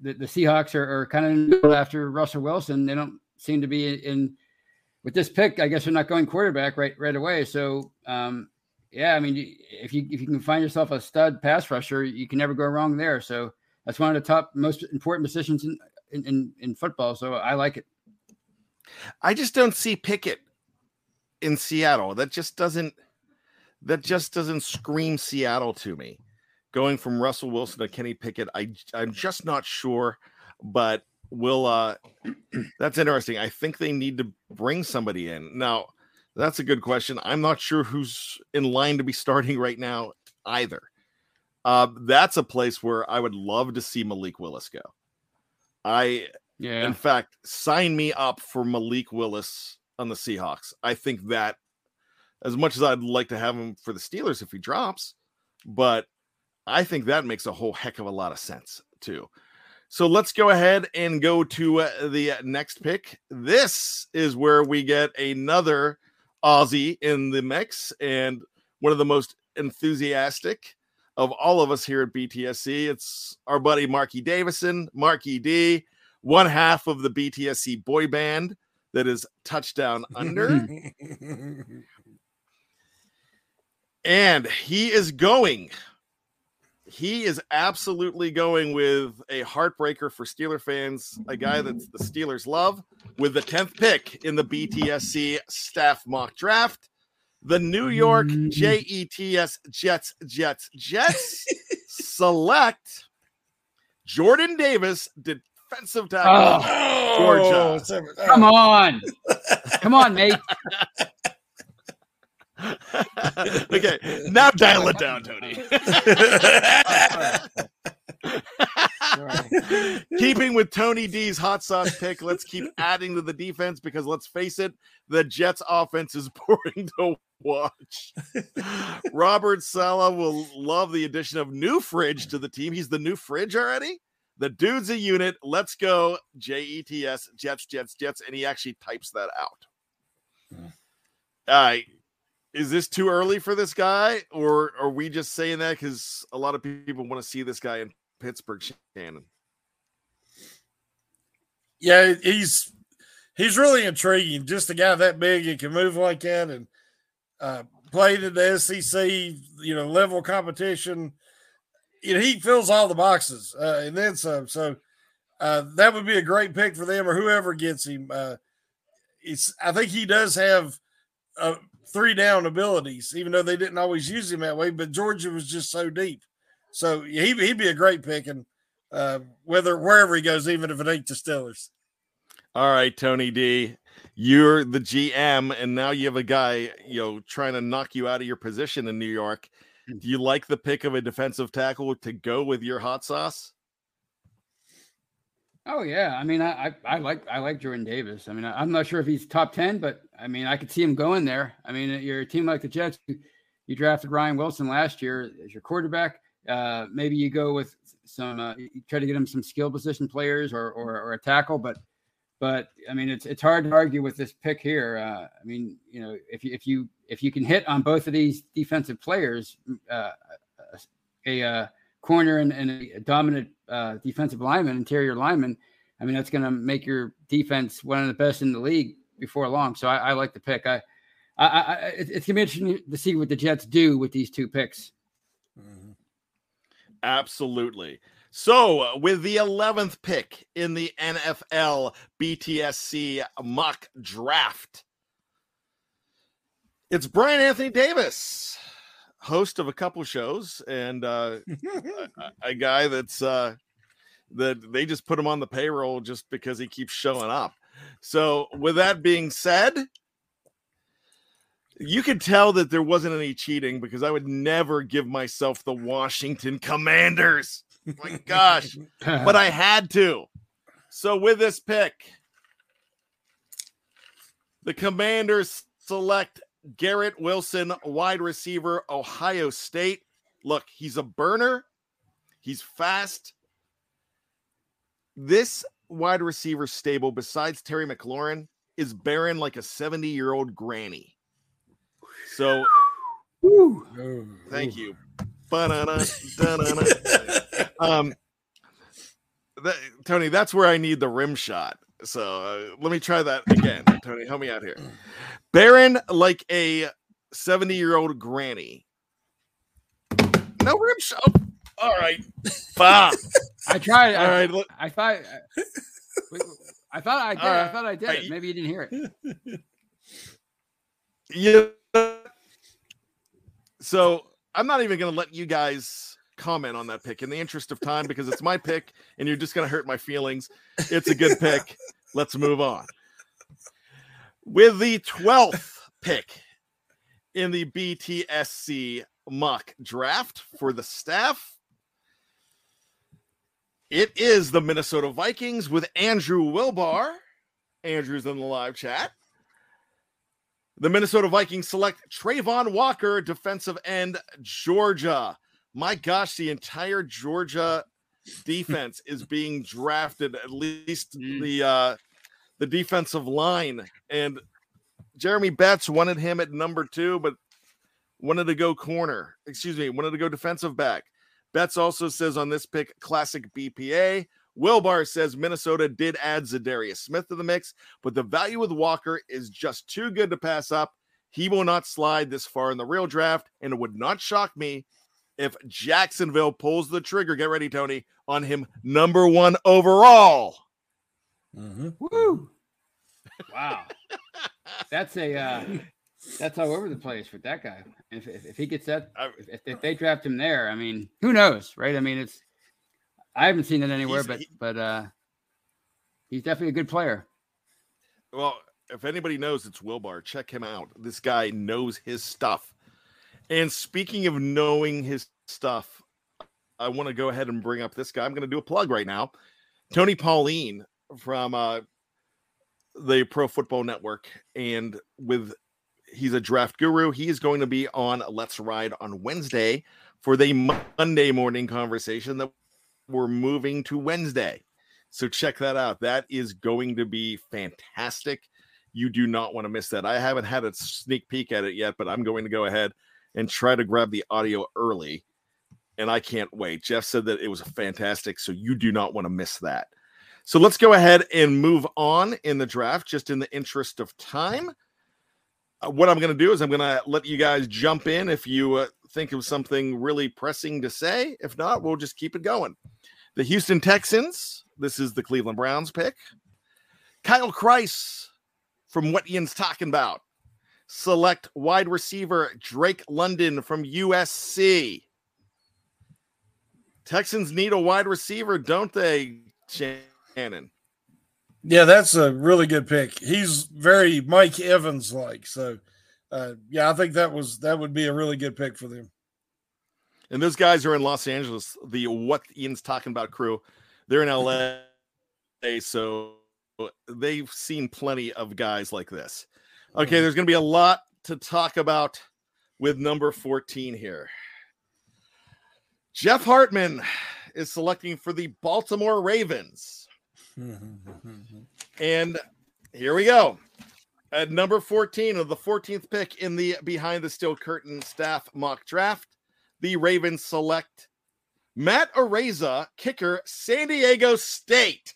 the, the Seahawks are, are kind of after Russell Wilson. They don't seem to be in with this pick. I guess they're not going quarterback right right away. So um, yeah, I mean, if you if you can find yourself a stud pass rusher, you can never go wrong there. So that's one of the top most important positions in in, in, in football. So I like it. I just don't see Pickett in Seattle. That just doesn't that just doesn't scream Seattle to me. Going from Russell Wilson to Kenny Pickett, I I'm just not sure, but we'll uh that's interesting. I think they need to bring somebody in. Now, that's a good question. I'm not sure who's in line to be starting right now either. Uh that's a place where I would love to see Malik Willis go. I, Yeah. in fact, sign me up for Malik Willis on the Seahawks. I think that, as much as I'd like to have him for the Steelers if he drops, but I think that makes a whole heck of a lot of sense too. So let's go ahead and go to uh, the next pick. This is where we get another Aussie in the mix and one of the most enthusiastic of all of us here at BTSC. It's our buddy Marky Davison, Marky D, one half of the BTSC boy band that is touchdown under. and he is going. He is absolutely going with a heartbreaker for Steeler fans, a guy that the Steelers love, with the 10th pick in the BTSC staff mock draft. The New York JETS Jets, Jets, Jets select Jordan Davis, defensive tackle, Oh, Georgia. Come on. Come on, mate. okay, now dial it down, Tony. Keeping with Tony D's hot sauce pick, let's keep adding to the defense because let's face it, the Jets offense is boring to watch. Robert Saleh will love the addition of new fridge to the team. He's the new fridge already. The dude's a unit. Let's go. J E T S, Jets, Jets, Jets. And he actually types that out. Uh, is this too early for this guy, or are we just saying that because a lot of people want to see this guy in Pittsburgh, Shannon? Yeah, he's he's really intriguing. Just a guy that big and can move like that, and uh, played in the SEC, you know, level competition. You know, he fills all the boxes, uh, and then some. So uh, that would be a great pick for them or whoever gets him. Uh, it's I think he does have uh, three down abilities, even though they didn't always use him that way. But Georgia was just so deep, so he, he'd be a great pick, and uh, whether wherever he goes, even if it ain't the Steelers. All right, Tony D, you're the GM, and now you have a guy, you know, trying to knock you out of your position in New York. Do you like the pick of a defensive tackle to go with your hot sauce? Oh yeah, I mean, I, I I like I like Jordan Davis. I mean, I, I'm not sure if he's top ten, but I mean, I could see him going there. I mean, you're a team like the Jets. You, you drafted Ryan Wilson last year as your quarterback. Uh, maybe you go with some, uh, you try to get him some skill position players or, or or a tackle, but but I mean, it's it's hard to argue with this pick here. Uh, I mean, you know, if you if you if you can hit on both of these defensive players, uh, a, uh corner and, and a dominant uh, defensive lineman, interior lineman, I mean, that's going to make your defense one of the best in the league before long. So I, I like the pick. I, I, I it's going to be interesting to see what the Jets do with these two picks. Absolutely. So, uh, with the 11th pick in the NFL BTSC mock draft, it's Bryan Anthony Davis, host of a couple shows, and uh, a, a guy that's uh, that they just put him on the payroll just because he keeps showing up. So, with that being said, you could tell that there wasn't any cheating because I would never give myself the Washington Commanders. My gosh, but I had to. So with this pick, the Commanders select Garrett Wilson, wide receiver, Ohio State. Look, he's a burner. He's fast. This wide receiver stable, besides Terry McLaurin, is barren like a 70 year old granny. So, thank you. Um, that, Tony, that's where I need the rim shot. So uh, let me try that again. Tony, help me out here. Barren like a 70 year old granny. No rim shot. All right. Fuck. I tried. All I, right. look- I thought. I thought I did. I thought I did. Right. Maybe you didn't hear it. Yeah. So I'm not even going to let you guys comment on that pick in the interest of time because it's my pick and you're just going to hurt my feelings. It's a good pick. Let's move on. With the 12th pick in the BTSC mock draft for the staff, It is the Minnesota Vikings with Andrew Wilbar. Andrew's in the live chat. The Minnesota Vikings select Travon Walker, defensive end, Georgia. My gosh, the entire Georgia defense is being drafted, at least the uh the defensive line. And Jeremy Betts wanted him at number two, but wanted to go corner. Excuse me, wanted to go defensive back. Betts also says on this pick, classic BPA. Wilbar says Minnesota did add Za'Darius Smith to the mix, but the value with Walker is just too good to pass up. He will not slide this far in the real draft, and it would not shock me if Jacksonville pulls the trigger. Get ready, Tony, on him number one overall. Woo! Wow, that's a uh, that's all over the place with that guy. If if, if he gets that, if, if, if they draft him there, I mean, who knows, right? I mean, it's I haven't seen it anywhere, He's- but he- but uh, he's definitely a good player. Well, if anybody knows it's Wilbar, check him out. This guy knows his stuff. And speaking of knowing his stuff, I want to go ahead and bring up this guy. I'm going to do a plug right now. Tony Pauline from uh, the Pro Football Network, and with he's a draft guru. He is going to be on Let's Ride on Wednesday for the Monday morning conversation that we're moving to Wednesday. So check that out. That is going to be fantastic. You do not want to miss that. I haven't had a sneak peek at it yet, but I'm going to go ahead and try to grab the audio early. And I can't wait. Jeff said that it was fantastic. So you do not want to miss that. So let's go ahead and move on in the draft, just in the interest of time. Uh, what I'm going to do is I'm going to let you guys jump in if you uh, think of something really pressing to say. If not, we'll just keep it going. The Houston Texans, this is the Cleveland Browns pick. Kyle Kreis from what Ian's talking about. Select wide receiver Drake London from USC. Texans need a wide receiver, don't they, Shannon? Yeah, that's a really good pick. He's very Mike Evans like. So, uh, yeah, I think that was that would be a really good pick for them. And those guys are in Los Angeles, the what Ian's talking about crew. They're in LA, so they've seen plenty of guys like this. Okay, there's going to be a lot to talk about with number 14 here. Jeff Hartman is selecting for the Baltimore Ravens. And here we go. At number 14 of the 14th pick in the behind the steel curtain staff mock draft, the Ravens select Matt Araiza, kicker, San Diego State.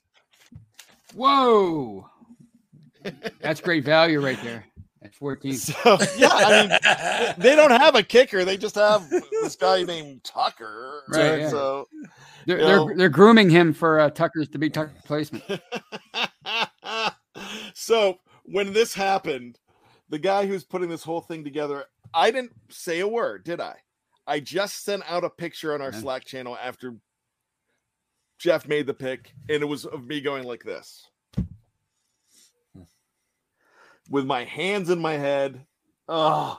Whoa, that's great value right there. At 14. So, yeah, I mean, they don't have a kicker. They just have this guy named Tucker. Right, yeah. So, They're, they're, they're grooming him for uh, Tucker's to be Tucker replacement. so when this happened, the guy who's putting this whole thing together, I didn't say a word, did I? I just sent out a picture on our Yeah. Slack channel after Jeff made the pick, and it was of me going like this with my hands in my head. Oh,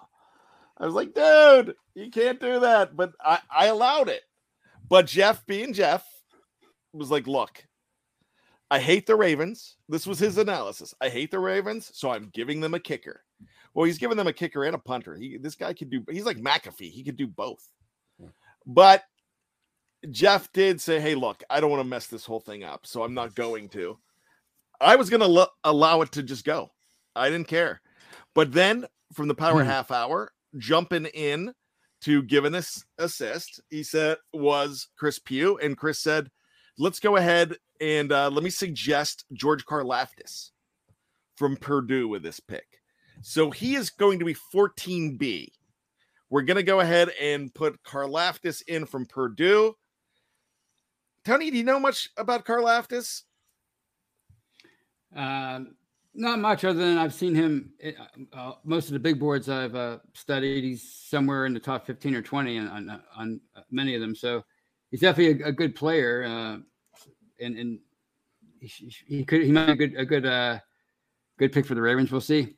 I was like, dude, you can't do that. But I, I allowed it. But Jeff, being Jeff, was like, look, I hate the Ravens. This was his analysis. I hate the Ravens, so I'm giving them a kicker. Well, he's giving them a kicker and a punter. He this guy could do he's like McAfee. He could do both. But Jeff did say, "Hey, look, I don't want to mess this whole thing up, so I'm not going to." I was going to lo- allow it to just go. I didn't care. But then from the power Hmm. half hour, jumping in to give an ass- assist, he said was Chris Pugh, and Chris said, "Let's go ahead and uh, let me suggest George Karlaftis from Purdue with this pick." So he is going to be 14B. We're going to go ahead and put Karlaftis in from Purdue. Tony, do you know much about Karlaftis? Um, not much other than I've seen him. uh, Uh, most of the big boards I've uh, studied, he's somewhere in the top 15 or 20 on, on, on many of them. So he's definitely a, a good player. Uh, and and he, he could he might be a good a good uh, good pick for the Ravens. We'll see.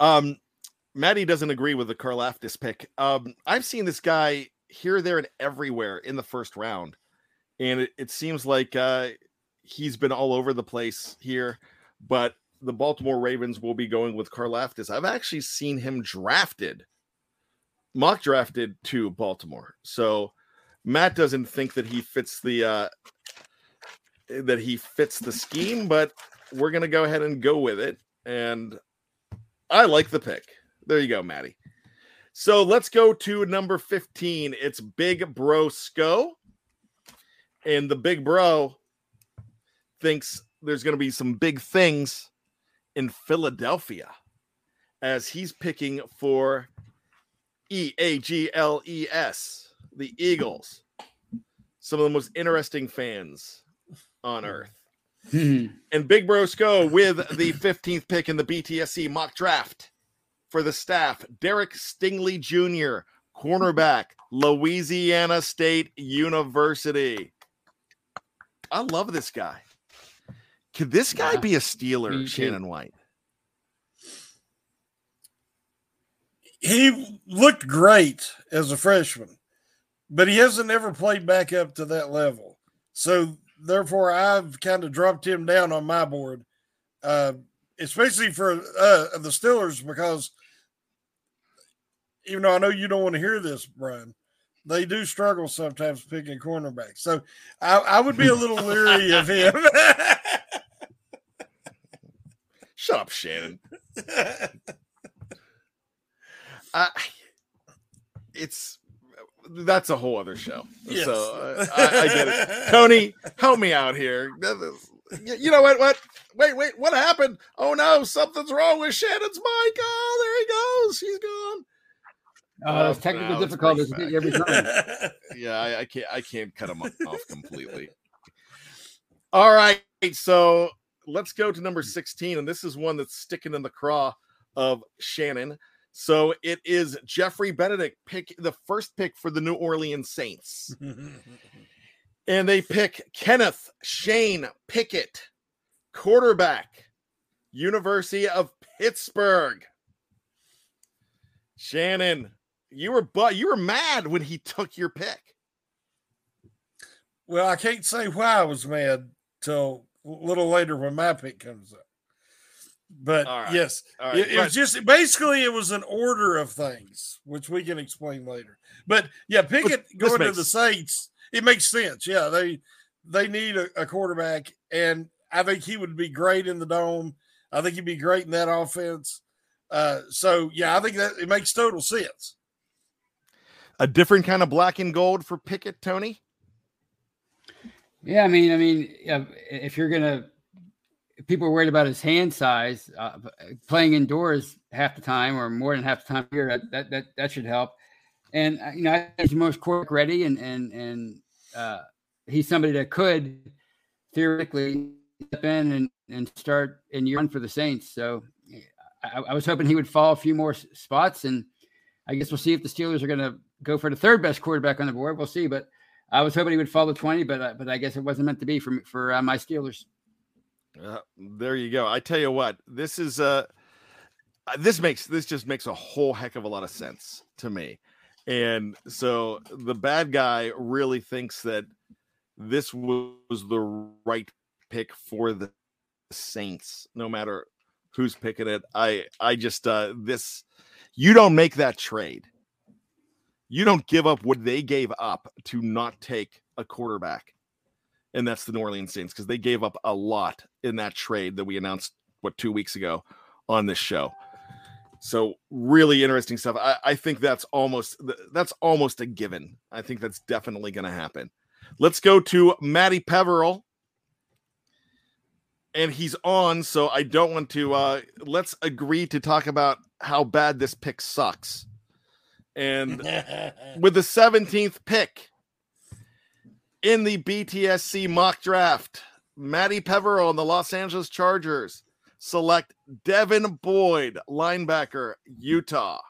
Um, Maddie doesn't agree with the Karlaftis pick. Um, I've seen this guy here, there, and everywhere in the first round. and it, it seems like uh, he's been all over the place here. But the Baltimore Ravens will be going with Karlaftis. I've actually seen him drafted, mock drafted to Baltimore. So Matt doesn't think that he fits the uh, that he fits the scheme, but we're gonna go ahead and go with it. And I like the pick. There you go, Maddie. So let's go to number 15. It's Big Bro Sco. And the Big Bro thinks there's going to be some big things in Philadelphia as he's picking for E A G L E S, the Eagles. Some of the most interesting fans on earth. and Big Bro Sco with the 15th pick in the BTSC mock draft for the staff, Derek Stingley Jr., cornerback, Louisiana State University. I love this guy. Could this guy Yeah, be a Steeler, me too. Shannon White? He looked great as a freshman, but he hasn't ever played back up to that level. So therefore, I've kind of dropped him down on my board, uh, especially for uh, the Steelers because even though I know you don't want to hear this, Bryan, they do struggle sometimes picking cornerbacks. So I, I would be a little leery of him. Shut up, Shannon. I, it's that's a whole other show. Yes. So uh, I, I get it. Tony, help me out here. You you know what? What? Wait, wait. What happened? Oh no, something's wrong with Shannon's mic. Oh, there he goes. He's gone. Uh, those Oh, technical now difficulties bring get it you every time. yeah, I, I can't. I can't cut him off completely. All right, so let's go to number mm. sixteen, and this is one that's sticking in the craw of Shannon. So it is Jeffrey Benedict pick the first pick for the New Orleans Saints, and they pick Kenneth Shane Pickett, quarterback, University of Pittsburgh. Shannon, you were but you were mad when he took your pick. Well, I can't say why I was mad till a little later when my pick comes up. But All right. yes, All right. it, it was just basically it was an order of things, which we can explain later. But yeah, Pickett this going to the Saints, it makes sense. Yeah, they they need a, a quarterback, and I think he would be great in the dome. I think he'd be great in that offense. Uh, so yeah, I think that it makes total sense. a different kind of black and gold for Pickett, Tony. Yeah, I mean, I mean, if you're gonna, if people are worried about his hand size, uh, playing indoors half the time or more than half the time here, that that that, that should help. And uh, you know, he's most court ready, and and and uh, he's somebody that could theoretically step in and and start and one for the Saints. So I, I was hoping he would fall a few more spots, and I guess we'll see if the Steelers are going to go for the third best quarterback on the board. We'll see, but I was hoping he would fall to twenty, but uh, but I guess it wasn't meant to be for for uh, my Steelers. Uh, there you go. I tell you what, this is uh uh, this makes this just makes a whole heck of a lot of sense to me. And so the bad guy really thinks that this was the right pick for the Saints, no matter who's picking it. I I just uh this you don't make that trade. You don't give up what they gave up to not take a quarterback and that's the New Orleans Saints because they gave up a lot in that trade that we announced what two weeks ago on this show. So really interesting stuff. I, I think that's almost that's almost a given. I think that's definitely going to happen. Let's go to Matty Peverell, and he's on. So I don't want to. uh Let's agree to talk about how bad this pick sucks. And with the 17th pick in the BTSC mock draft, Matty Peverell and the Los Angeles Chargers select Devin Lloyd, linebacker, Utah.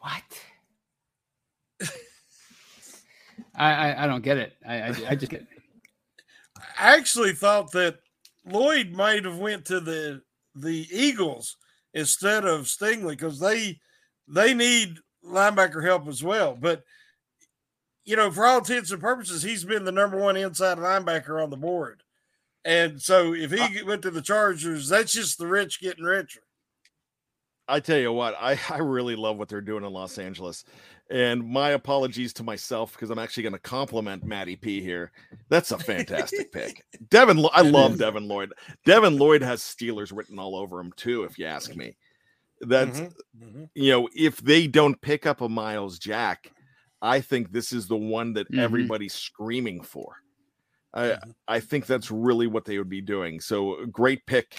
What? I, I I don't get it. I I, I just get. I actually thought that Lloyd might have went to the the Eagles instead of Stingley because they they need linebacker help as well. But you know, for all intents and purposes, he's been the number one inside linebacker on the board. And so if he went to the Chargers, that's just the rich getting richer. I tell you what, I, I really love what they're doing in Los Angeles. And my apologies to myself because I'm actually going to compliment Matty P here. That's a fantastic pick. Devin, I love Devin Lloyd. Devin Lloyd has Steelers written all over him too, if you ask me. That's mm-hmm, mm-hmm. you know, if they don't pick up a Myles Jack, I think this is the one that Mhm. everybody's screaming for. I mm-hmm. I think that's really what they would be doing. So great pick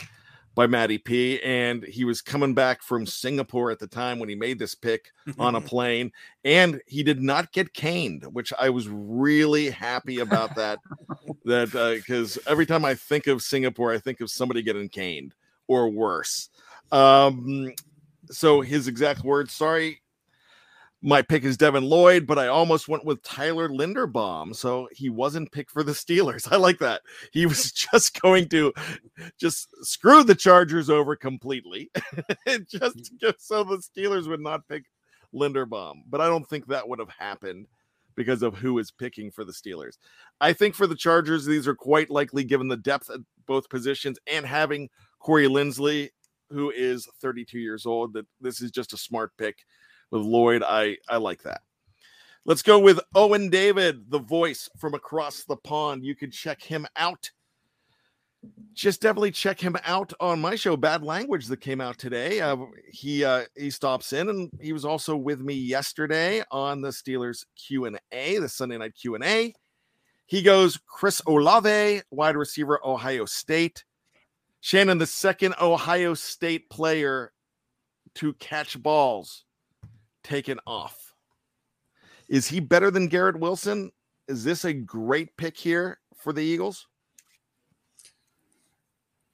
by Matty P. And he was coming back from Singapore at the time when he made this pick on a plane, and he did not get caned, which I was really happy about that. that because every time I think of Singapore, I think of somebody getting caned or worse. Um, so his exact words, sorry, my pick is Devin Lloyd, but I almost went with Tyler Linderbaum. So he wasn't picked for the Steelers. I like that. He was just going to just screw the Chargers over completely, just mm-hmm. to- so the Steelers would not pick Linderbaum. But I don't think that would have happened because of who is picking for the Steelers. I think for the Chargers, these are quite likely given the depth at both positions and having Corey Linsley, who is 32 years old, that this is just a smart pick with Lloyd. I I like that. Let's go with Owen David, the voice from across the pond. You can check him out. Just definitely check him out on my show, Bad Language, that came out today. Uh, he uh, he stops in, and he was also with me yesterday on the Steelers Q and A, the Sunday night Q and A. He goes Chris Olave, wide receiver, Ohio State. Shannon, the second Ohio State player to catch balls taken off. Is he better than Garrett Wilson? Is this a great pick here for the Eagles?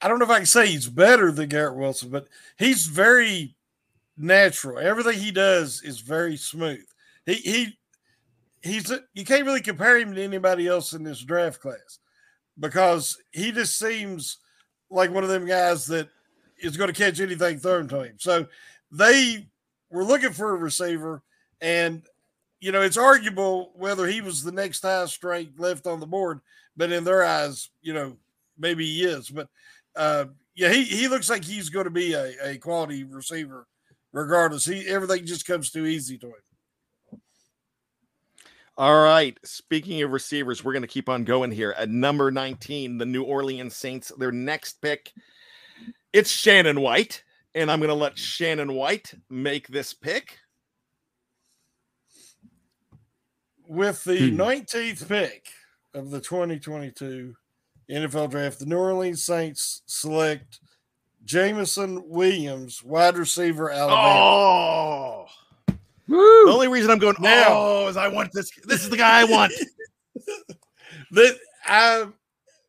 I don't know if I can say he's better than Garrett Wilson, but he's very natural. Everything he does is very smooth. He he he's you can't really compare him to anybody else in this draft class because he just seems like one of them guys that is going to catch anything thrown to him. So they were looking for a receiver, and you know it's arguable whether he was the next highest strength left on the board, but in their eyes, you know maybe he is. But uh, yeah, he, he looks like he's going to be a, a quality receiver, regardless. He everything just comes too easy to him. All right. Speaking of receivers, we're going to keep on going here. At number 19, the New Orleans Saints, their next pick, it's Shannon White. And I'm going to let Shannon White make this pick. With the Hmm. 19th pick of the 2022 NFL Draft, the New Orleans Saints select Jameson Williams, wide receiver, Alabama. Oh, the only reason I'm going Now- oh is I want this. This is the guy I want. that I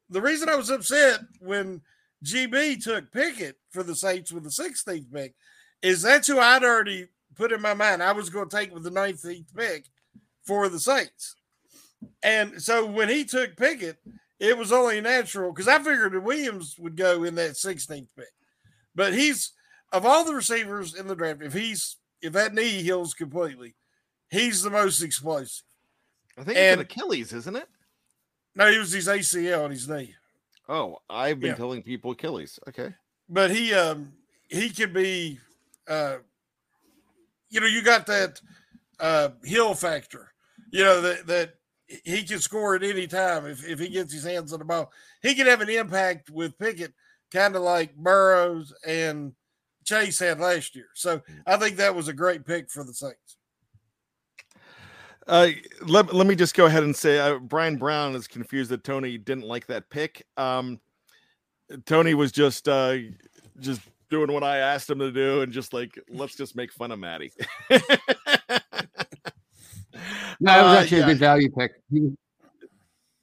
the reason I was upset when GB took Pickett for the Saints with the 16th pick is that's who I'd already put in my mind. I was going to take with the 19th pick for the Saints. And so when he took Pickett, it was only natural because I figured Williams would go in that 16th pick. But he's of all the receivers in the draft, if he's if that knee heals completely, he's the most explosive. I think it's an Achilles, isn't it? No, he was his ACL on his knee. Oh, I've been Yeah. telling people Achilles. Okay. but he um he could be uh you know you got that uh hill factor you know that that he can score at any time if, if he gets his hands on the ball he could have an impact with pickett kind of like burrows and chase had last year so i think that was a great pick for the saints Uh, let, let me just go ahead and say uh, Brian Brown is confused that Tony didn't like that pick. Um, Tony was just uh, just doing what I asked him to do, and just like let's just make fun of Maddie. No, it was Uh, actually yeah. a good value pick.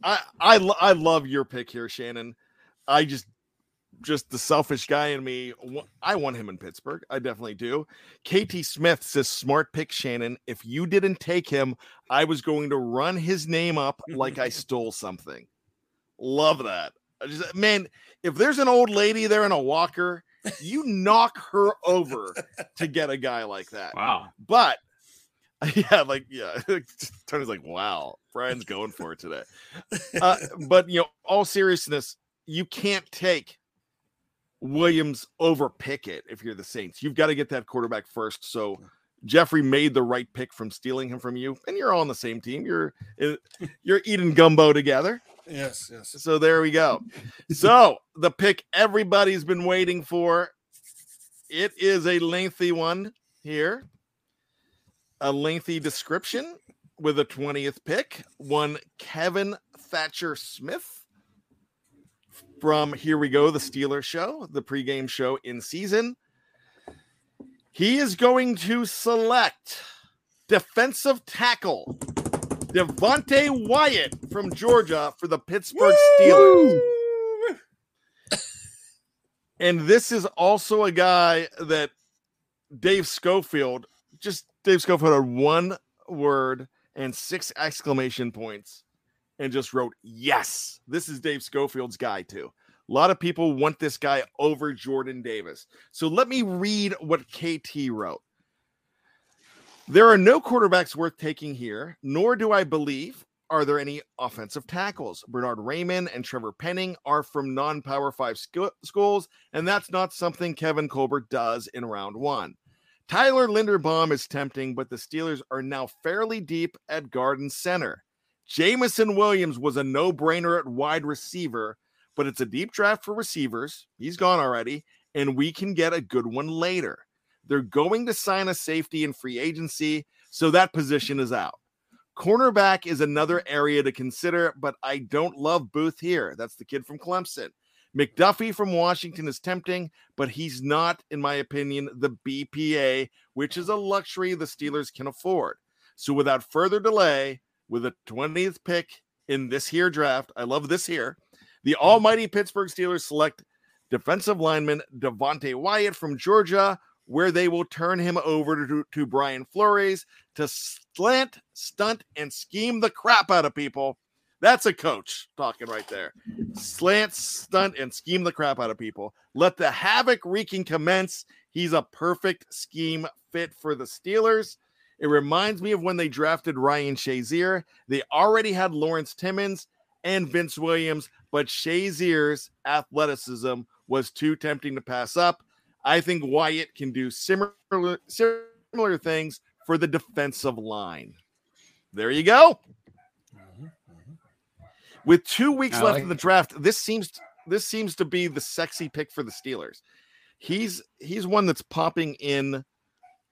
I I I love your pick here, Shannon. I just just the selfish guy in me. I want him in Pittsburgh. I definitely do. KT Smith says smart pick, Shannon. If you didn't take him, I was going to run his name up like I stole something. Love that. I just man, if there's an old lady there in a walker, you knock her over to get a guy like that. Wow. But yeah, like yeah. Tony's like, wow, Bryan's going for it today. Uh, but you know, all seriousness, you can't take Williams over Pickett if you're the Saints. You've got to get that quarterback first. So Jeffrey made the right pick from stealing him from you, and you're all on the same team. You're uh, you're eating gumbo together. Yes, yes. So there we go. So the pick everybody's been waiting for. It is a lengthy one here. A lengthy description with a 20th pick. One Kevin Thatcher Smith from Here We Go, the Steelers show, the pregame show in season. He is going to select defensive tackle Devonte Wyatt from Georgia for the Pittsburgh Steelers. And this is also a guy that Dave Schofield, just Dave Schofield had one word and six exclamation points and just wrote, Yes, this is Dave Schofield's guy, too. A lot of people want this guy over Jordan Davis. So let me read what KT wrote. There are no quarterbacks worth taking here, nor do I believe are there any offensive tackles. Bernhard Raimann and Trevor Penning are from non Power Five schools, and that's not something Kevin Colbert does in round one. Tyler Linderbaum is tempting, but the Steelers are now fairly deep at guard and center. Jameson Williams was a no brainer at wide receiver, but it's a deep draft for receivers. He's gone already, and we can get a good one later. They're going to sign a safety in free agency, so that position is out. Cornerback is another area to consider, but I don't love Booth here. That's the kid from Clemson. McDuffie from Washington is tempting, but he's not, in my opinion, the BPA, which is a luxury the Steelers can afford. So without further delay, with a 20th pick in this here draft, I love this here. The hmm. almighty Pittsburgh Steelers select defensive lineman Devonte Wyatt from Georgia, where they will turn him over to, to Brian Flores to slant, stunt, and scheme the crap out of people. That's a coach talking right there. Slant, stunt, and scheme the crap out of people. Let the havoc wreaking commence. He's a perfect scheme fit for the Steelers. It reminds me of when they drafted Ryan Shazier. They already had Lawrence Timmons and Vince Williams, but Shazier's athleticism was too tempting to pass up. I think Wyatt can do similar similar things for the defensive line. There you go. Mm-hmm, mm-hmm. With two weeks I left in the draft, this seems this seems to be the sexy pick for the Steelers. He's he's one that's popping in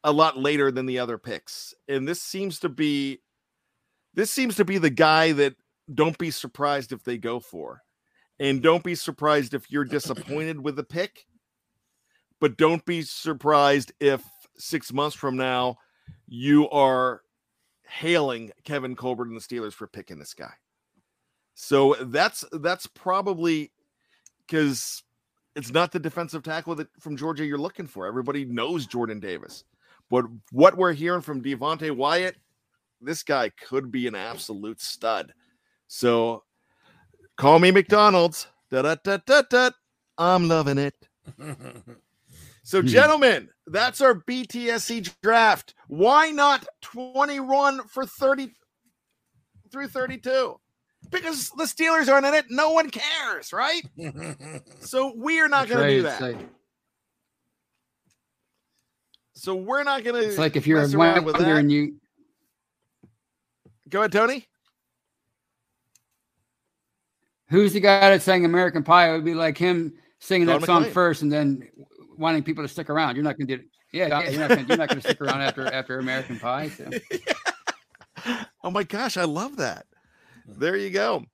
a lot later than the other picks. And this seems to be this seems to be the guy that don't be surprised if they go for. And don't be surprised if you're disappointed with the pick. But don't be surprised if 6 months from now you are hailing Kevin Colbert and the Steelers for picking this guy. So that's that's probably because it's not the defensive tackle that from Georgia you're looking for. Everybody knows Jordan Davis. But what we're hearing from Devonte Wyatt, this guy could be an absolute stud. So call me McDonald's. I'm loving it. So, hmm. gentlemen, that's our BTSC draft. Why not 21 for 30 through 32? Because the Steelers aren't in it. No one cares, right? so, we are not going to do that. So, we're not going to. it's like if you're a mess around wonder and you Go ahead, Tony. who's the guy that sang American Pie? It would be like him singing Don that song first and then wanting people to stick around. You're not going to do it. Yeah, you're not gonna, you're not going to stick around after after American Pie. So. Oh my gosh, I love that. There you go.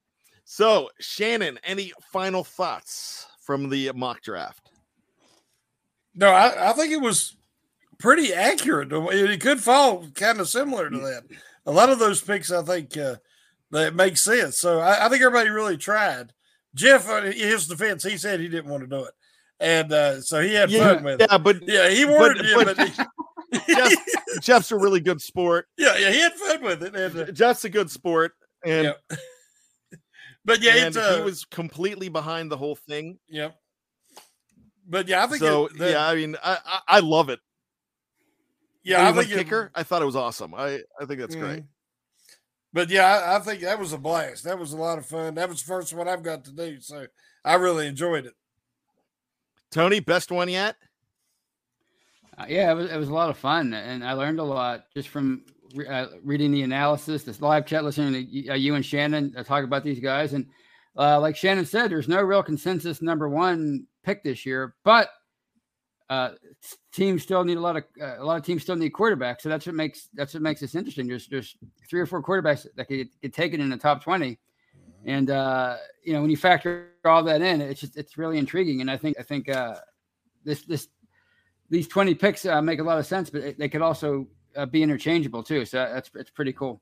So, Shannon, any final thoughts from the mock draft? No, I, I think it was pretty accurate. It could fall kind of similar to that. A lot of those picks, I think, uh, that make sense. So I, I think everybody really tried. Jeff, uh, in his defense, he said he didn't want to do it, and uh, so he had Yeah, fun with yeah, it. Yeah, but Yeah, he wanted, yeah, but- but, he- Jeff, Jeff's a really good sport. yeah, yeah, he had fun with it. And, uh, Jeff's a good sport, and, yeah. but yeah, and it's uh, he was completely behind the whole thing. Yeah But yeah, I think So it, that- yeah, I mean, I, I I love it. Yeah, I Cleveland think it- kicker. I thought it was awesome. I I think that's great. Mhm. But yeah, I, I think that was a blast. That was a lot of fun. That was the first one I've got to do, so I really enjoyed it. Tony, best one yet? Uh, yeah, it was, it was a lot of fun, and I learned a lot just from re- uh, reading the analysis, this live chat, listening to y- uh, you and Shannon uh, talk about these guys. And uh, like Shannon said, there's no real consensus number one pick this year, but uh, teams still need a lot of uh, a lot of teams still need quarterbacks. So that's what makes that's what makes this interesting. There's there's three or four quarterbacks that could get, get taken in the top twenty, and uh, you know when you factor all that in, it's just it's really intriguing. And I think I think uh, this this these 20 picks uh, make a lot of sense, but they could also uh, be interchangeable too. So that's it's pretty cool.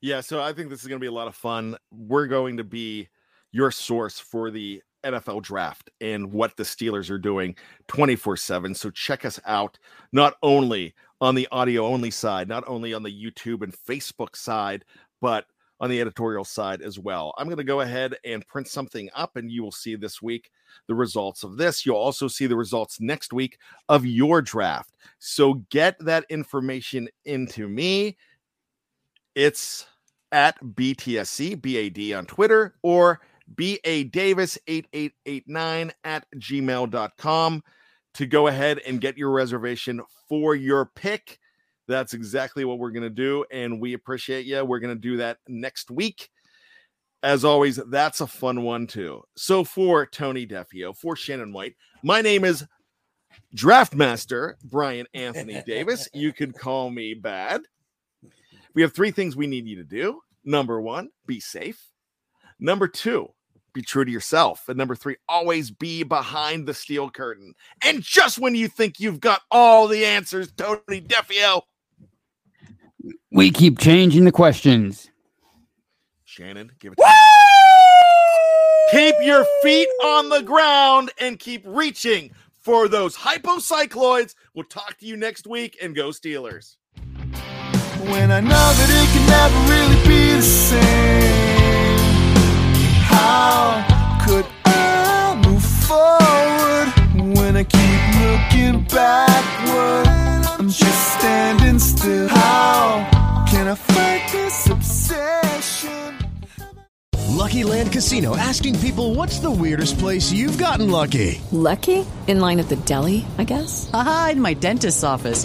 Yeah, so I think this is going to be a lot of fun. We're going to be your source for the NFL draft and what the Steelers are doing 24 7. So check us out not only on the audio only side, not only on the YouTube and Facebook side, but on the editorial side as well. I'm going to go ahead and print something up, and you will see this week the results of this. You'll also see the results next week of your draft. So get that information into me. It's at BTSC, BAD on Twitter, or BA Davis 8889 at gmail.com to go ahead and get your reservation for your pick. That's exactly what we're going to do. And we appreciate you. We're going to do that next week. As always, that's a fun one too. So for Tony Defeo, for Shannon White, my name is Draftmaster Bryan Anthony Davis. You can call me bad. We have three things we need you to do. Number one, be safe. Number two, be true to yourself. And number three, always be behind the steel curtain. And just when you think you've got all the answers, Tony Defeo, We keep changing the questions. Shannon, give it to. Keep your feet on the ground and keep reaching for those hypocycloids. We'll talk to you next week and go Steelers. when I know that it can never really be the same. How could I move forward when I keep looking backward? I'm just standing still. How can I fight this obsession? Lucky Land Casino asking people what's the weirdest place you've gotten lucky? Lucky? In line at the deli, I guess? Aha, in my dentist's office.